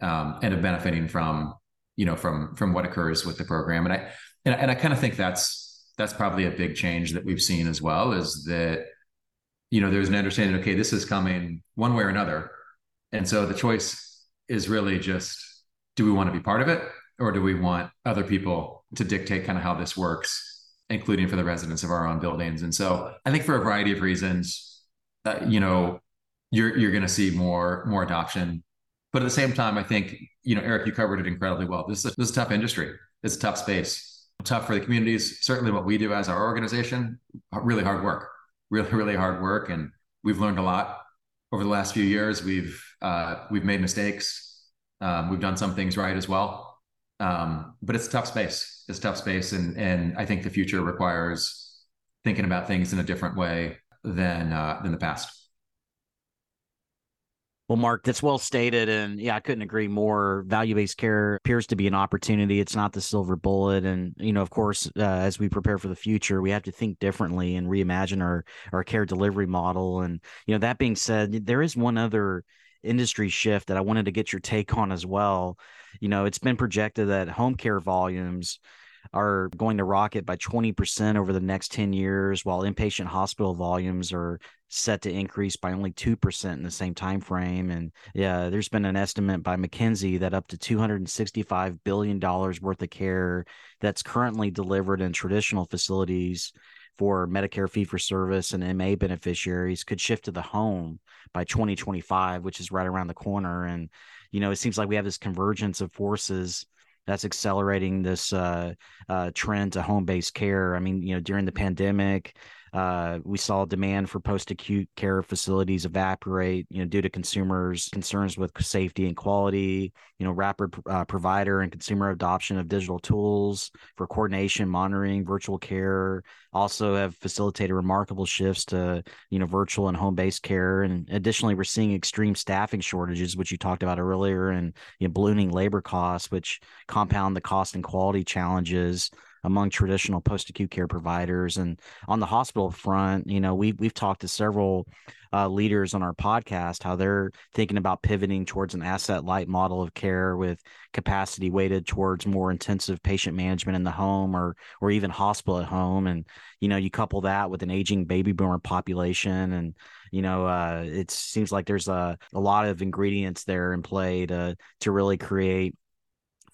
um, and of benefiting from you know from from what occurs with the program? And i and, and i kind of think that's that's probably a big change that we've seen as well is that you know there's an understanding okay this is coming one way or another and so the choice is really just do we want to be part of it or do we want other people to dictate kind of how this works, including for the residents of our own buildings? And so I think for a variety of reasons, uh, you know, you're you're going to see more more adoption. But at the same time, I think you know, Eric, you covered it incredibly well. This is a, this is a tough industry. It's a tough space. Tough for the communities. Certainly, what we do as our organization, really hard work. Really, really hard work, and we've learned a lot over the last few years. We've uh, we've made mistakes. Um, we've done some things right as well, um, but it's a tough space. It's a tough space, and and I think the future requires thinking about things in a different way than uh, than the past. Well, Mark, that's well stated. And yeah, I couldn't agree more. Value based care appears to be an opportunity. It's not the silver bullet. And, you know, of course, uh, as we prepare for the future, we have to think differently and reimagine our, our care delivery model. And, you know, that being said, there is one other industry shift that I wanted to get your take on as well. You know, it's been projected that home care volumes are going to rocket by 20% over the next 10 years, while inpatient hospital volumes are set to increase by only 2% in the same time frame. And yeah, there's been an estimate by McKinsey that up to $265 billion worth of care that's currently delivered in traditional facilities for Medicare fee for service and MA beneficiaries could shift to the home by 2025, which is right around the corner. And, you know, it seems like we have this convergence of forces that's accelerating this uh, uh, trend to home based care. I mean, you know, during the pandemic, uh, we saw demand for post-acute care facilities evaporate, you know, due to consumers' concerns with safety and quality. You know, rapid uh, provider and consumer adoption of digital tools for coordination, monitoring, virtual care. Also, have facilitated remarkable shifts to you know virtual and home-based care. And additionally, we're seeing extreme staffing shortages, which you talked about earlier, and you know, ballooning labor costs, which compound the cost and quality challenges among traditional post acute care providers. And on the hospital front, you know, we we've talked to several uh, leaders on our podcast how they're thinking about pivoting towards an asset light model of care with capacity weighted towards more intensive patient management in the home or or even hospital at home. And you know, you couple that with an aging baby boomer population and you know, uh, it seems like there's a, a lot of ingredients there in play to to really create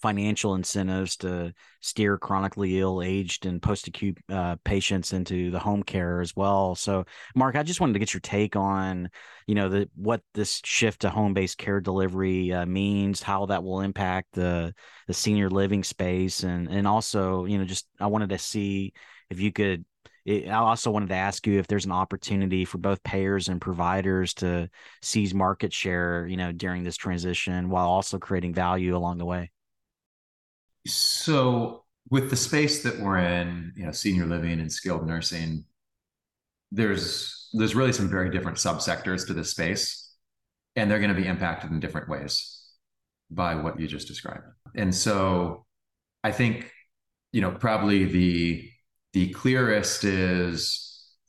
financial incentives to steer chronically ill, aged, and post acute uh, patients into the home care as well. So, Mark, I just wanted to get your take on, you know, the what this shift to home based care delivery uh, means, how that will impact the the senior living space, and and also, you know, just I wanted to see if you could I also wanted to ask you if there's an opportunity for both payers and providers to seize market share, you know, during this transition while also creating value along the way. So with the space that we're in, you know, senior living and skilled nursing, there's there's really some very different subsectors to this space, and they're going to be impacted in different ways by what you just described. And so I think, you know, probably the the clearest is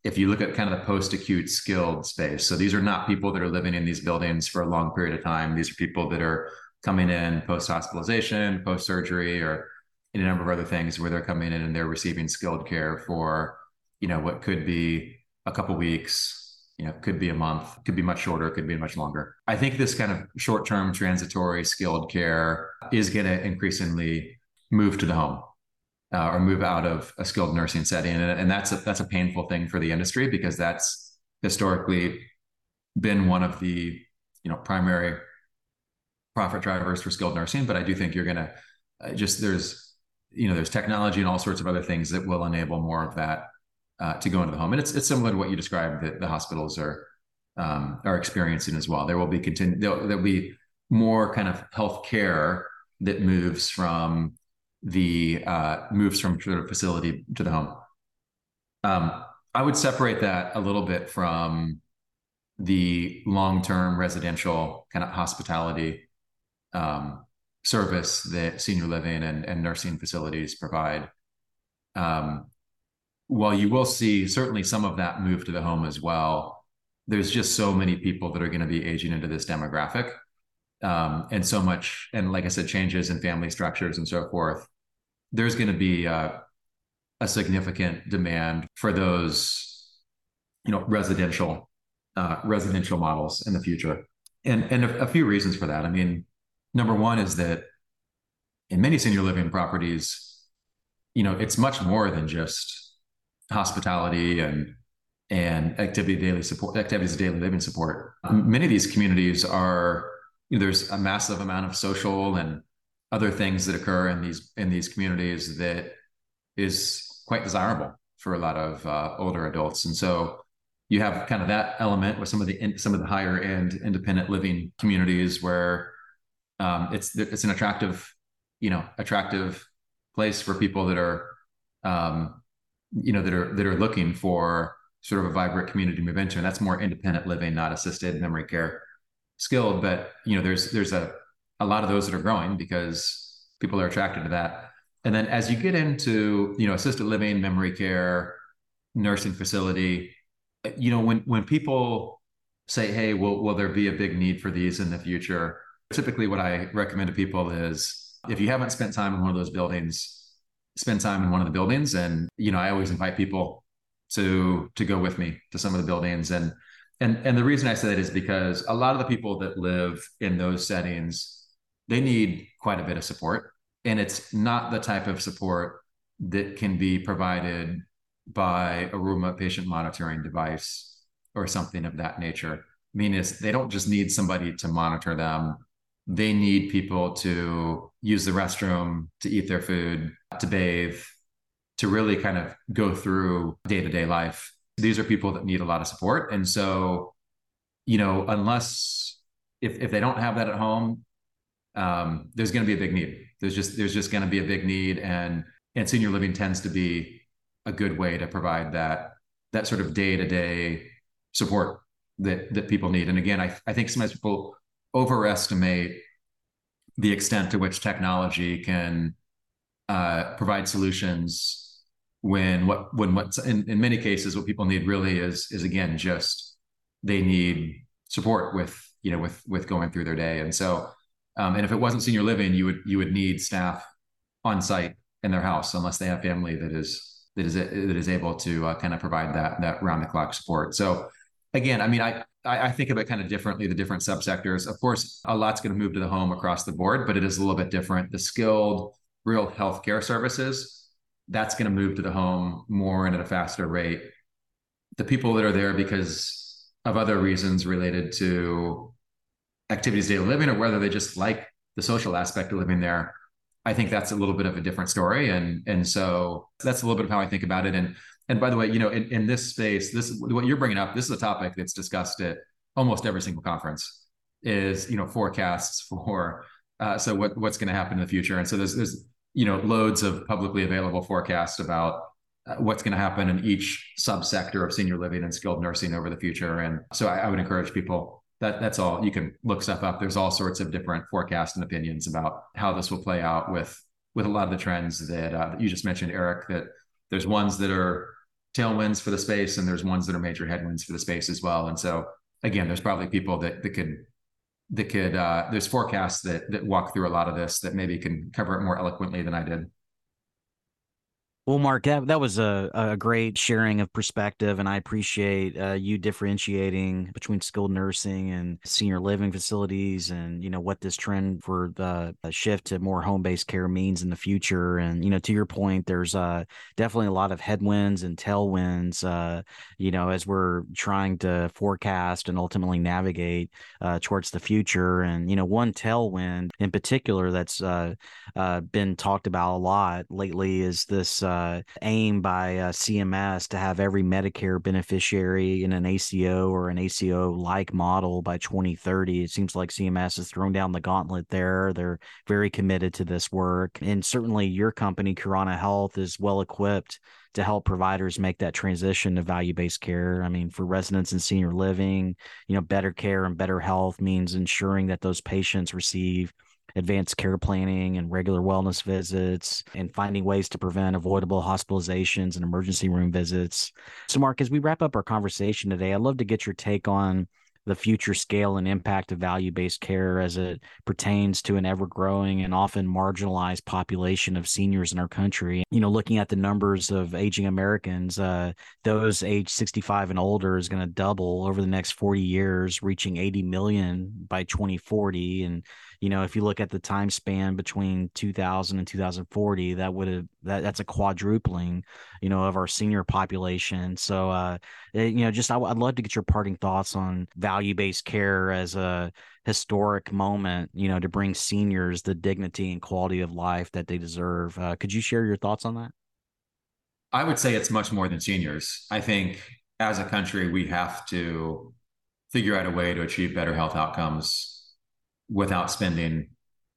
if you look at kind of the post-acute skilled space. So these are not people that are living in these buildings for a long period of time. These are people that are coming in post hospitalization, post surgery, or in a number of other things where they're coming in and they're receiving skilled care for, you know, what could be a couple weeks, you know, could be a month, could be much shorter, could be much longer. I think this kind of short term transitory skilled care is going to increasingly move to the home. Uh, or move out of a skilled nursing setting, and, and that's a, that's a painful thing for the industry because that's historically been one of the you know primary profit drivers for skilled nursing, but I do think you're going to uh, just there's you know there's technology and all sorts of other things that will enable more of that uh, to go into the home, and it's it's similar to what you described that the hospitals are um, are experiencing as well. There will be continue there'll, there'll be more kind of health care that moves from the uh, moves from the facility to the home. Um, I would separate that a little bit from the long-term residential kind of hospitality um, service that senior living and, and nursing facilities provide. Um, while you will see certainly some of that move to the home as well, there's just so many people that are going to be aging into this demographic. Um, and so much, and like I said, changes in family structures and so forth. There's going to be a significant demand for those, you know, residential uh, residential models in the future, and and a, a few reasons for that. I mean, Number one is that in many senior living properties, you know, it's much more than just hospitality and and activity daily support activities of daily living support. Many of these communities are you know, there's a massive amount of social and other things that occur in these in these communities that is quite desirable for a lot of uh, older adults, and so you have kind of that element with some of the some of the higher end independent living communities where um, it's it's an attractive, you know, attractive place for people that are, um, you know, that are that are looking for sort of a vibrant community move into, and that's more independent living, not assisted memory care, skilled. But you know, there's there's a a lot of those that are growing because people are attracted to that. And then as you get into you know assisted living, memory care, nursing facility, you know, when when people say, "Hey, will will there be a big need for these in the future?" Typically, what I recommend to people is if you haven't spent time in one of those buildings, spend time in one of the buildings. And, you know, I always invite people to to go with me to some of the buildings. And and and the reason I say that is because a lot of the people that live in those settings, they need quite a bit of support. And it's not the type of support that can be provided by a remote patient monitoring device or something of that nature. I mean, is they don't just need somebody to monitor them. They need people to use the restroom, to eat their food, to bathe, to really kind of go through day to day life. These are people that need a lot of support. And so, you know, unless if, if they don't have that at home, um, there's going to be a big need. There's just there's just going to be a big need, and and senior living tends to be a good way to provide that that sort of day to day support that that people need. And again, I I think sometimes people overestimate the extent to which technology can uh, provide solutions when what when what in, in many cases what people need really is is again just they need support with you know with with going through their day. And so um, and if it wasn't senior living you would you would need staff on site in their house unless they have family that is that is that is able to uh, kind of provide that that round the clock support. So again i mean i I think of it kind of differently, the different subsectors. Of course, a lot's going to move to the home across the board, but it is a little bit different. The skilled, real healthcare services that's going to move to the home more and at a faster rate. The people that are there because of other reasons related to activities daily living or whether they just like the social aspect of living there, I think that's a little bit of a different story. And and so that's a little bit of how I think about it. And and by the way, you know, in, in this space, this what you're bringing up, this is a topic that's discussed at almost every single conference is, you know, forecasts for uh, so what what's going to happen in the future. And so there's there's you know loads of publicly available forecasts about uh, what's going to happen in each subsector of senior living and skilled nursing over the future. And so I, I, would encourage people that that's all you can look stuff up. There's all sorts of different forecasts and opinions about how this will play out with with a lot of the trends that, uh, that you just mentioned, Eric. That there's ones that are tailwinds for the space, and there's ones that are major headwinds for the space as well. And so again, there's probably people that that could that could uh, there's forecasts that that walk through a lot of this that maybe can cover it more eloquently than I did. Well, Mark, that, that was a, a great sharing of perspective, and I appreciate uh, you differentiating between skilled nursing and senior living facilities, and you know what this trend for the shift to more home based care means in the future. And you know, to your point, there's uh, definitely a lot of headwinds and tailwinds. Uh, you know, as we're trying to forecast and ultimately navigate uh, towards the future. And you know, one tailwind in particular that's uh, uh, been talked about a lot lately is this uh, aim by uh, CMS to have every Medicare beneficiary in an ACO or an ACO like model by 2030. It seems like CMS has thrown down the gauntlet there. They're very committed to this work. And certainly your company, Curana Health, is well equipped to help providers make that transition to value-based care. I mean, for residents in senior living, you know, better care and better health means ensuring that those patients receive advanced care planning and regular wellness visits and finding ways to prevent avoidable hospitalizations and emergency room visits. So, Mark, as we wrap up our conversation today, I'd love to get your take on the future scale and impact of value based care as it pertains to an ever growing and often marginalized population of seniors in our country. You know, looking at the numbers of aging Americans, uh, those age 65 and older is going to double over the next 40 years, reaching 80 million by 2040. And you know if you look at the time span between 2000 and 2040 that would have that, that's a quadrupling you know of our senior population. So uh it, eh, you know just I, would love to get your parting thoughts on value-based care as a historic moment you know to bring seniors the dignity and quality of life that they deserve. Uh, could you share your thoughts on that? I would say it's much more than seniors. I think as a country we have to figure out a way to achieve better health outcomes without spending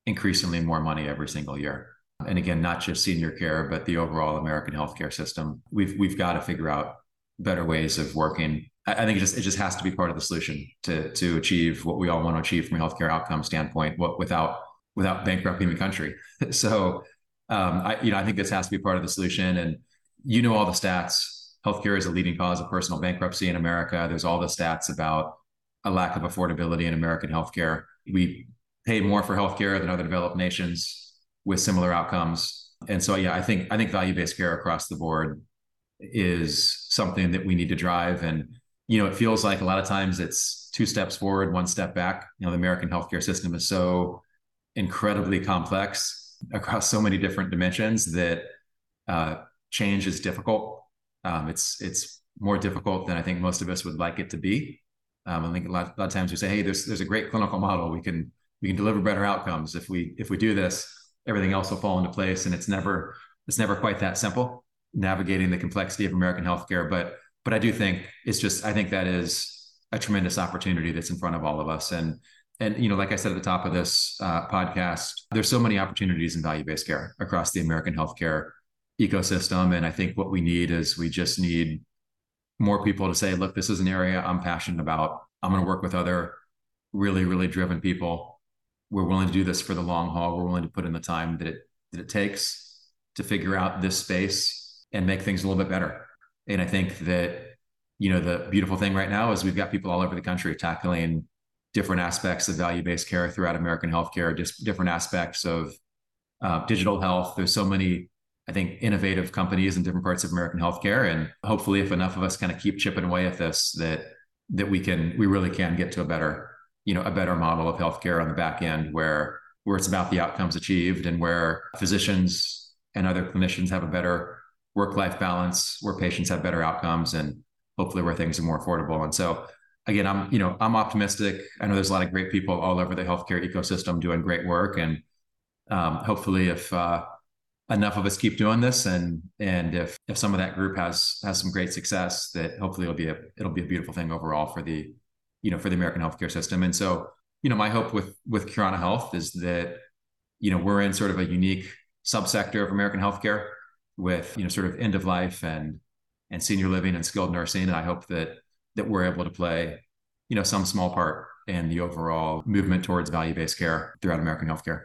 increasingly more money every single year. And again, not just senior care, but the overall American healthcare system. We've we've got to figure out better ways of working. I think it just it just has to be part of the solution to to achieve what we all want to achieve from a healthcare outcome standpoint, what without without bankrupting the country. so um, I you know I think this has to be part of the solution. And you know all the stats. Healthcare is a leading cause of personal bankruptcy in America. There's all the stats about a lack of affordability in American healthcare we pay more for healthcare than other developed nations with similar outcomes. And so, yeah, I think I think value based care across the board is something that we need to drive. And you know, it feels like a lot of times it's two steps forward, one step back. You know, the American healthcare system is so incredibly complex across so many different dimensions that uh, change is difficult. Um, it's it's more difficult than I think most of us would like it to be. Um, I think a lot, a lot of times we say, "Hey, there's there's a great clinical model. We can we can deliver better outcomes if we if we do this. Everything else will fall into place." And it's never it's never quite that simple navigating the complexity of American healthcare. But but I do think it's just I think that is a tremendous opportunity that's in front of all of us. And and you know, like I said at the top of this uh, podcast, there's so many opportunities in value based care across the American healthcare ecosystem. And I think what we need is we just need more people to say, look, this is an area I'm passionate about. I'm going to work with other really, really driven people. We're willing to do this for the long haul. We're willing to put in the time that it that it takes to figure out this space and make things a little bit better. And I think that you know the beautiful thing right now is we've got people all over the country tackling different aspects of value-based care throughout American healthcare, just different aspects of uh, digital health. There's so many I think, innovative companies in different parts of American healthcare. And hopefully, if enough of us kind of keep chipping away at this, that that we can, we really can get to a better, you know, a better model of healthcare on the back end where where it's about the outcomes achieved and where physicians and other clinicians have a better work-life balance, where patients have better outcomes, and hopefully where things are more affordable. And so again, I'm, you know, I'm optimistic. I know there's a lot of great people all over the healthcare ecosystem doing great work. And um, hopefully if uh, enough of us keep doing this. And and if if some of that group has has some great success that hopefully it'll be a it'll be a beautiful thing overall for the you know for the american healthcare system. And so you know my hope with with curana health is that you know we're in sort of a unique subsector of american healthcare with you know sort of end of life and and senior living and skilled nursing. And i hope that that we're able to play you know some small part in the overall movement towards value-based care throughout american healthcare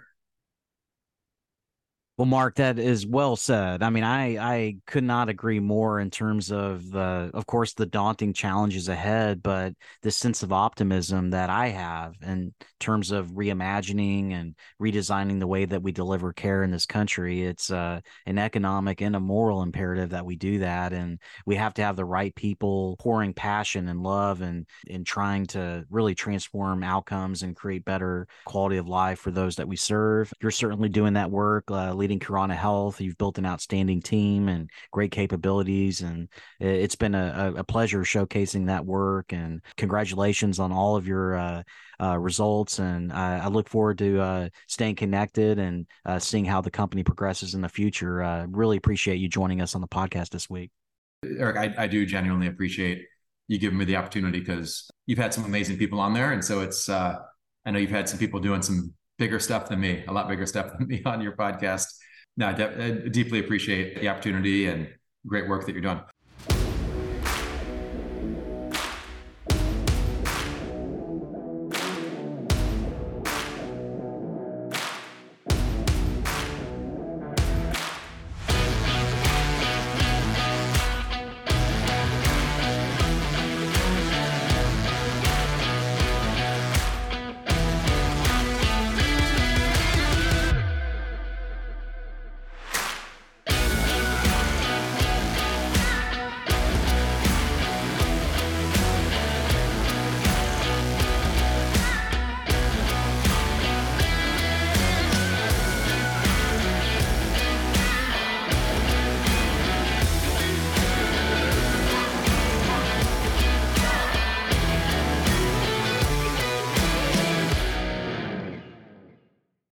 well, Mark, that is well said. I mean, I I could not agree more in terms of the, of course, the daunting challenges ahead, but the sense of optimism that I have in terms of reimagining and redesigning the way that we deliver care in this country. It's uh, an economic and a moral imperative that we do that, and we have to have the right people pouring passion and love and in trying to really transform outcomes and create better quality of life for those that we serve. You're certainly doing that work. Uh, leading Curana Health. You've built an outstanding team and great capabilities, and it's been a, a pleasure showcasing that work. And congratulations on all of your uh, uh, results. And I, I, look forward to uh, staying connected and uh, seeing how the company progresses in the future. Uh, really appreciate you joining us on the podcast this week. Eric, I, I do genuinely appreciate you giving me the opportunity because you've had some amazing people on there, and so it's. I know you've had some people doing some bigger stuff than me, a lot bigger stuff than me on your podcast. No, I, de- I deeply appreciate the opportunity and great work that you're doing.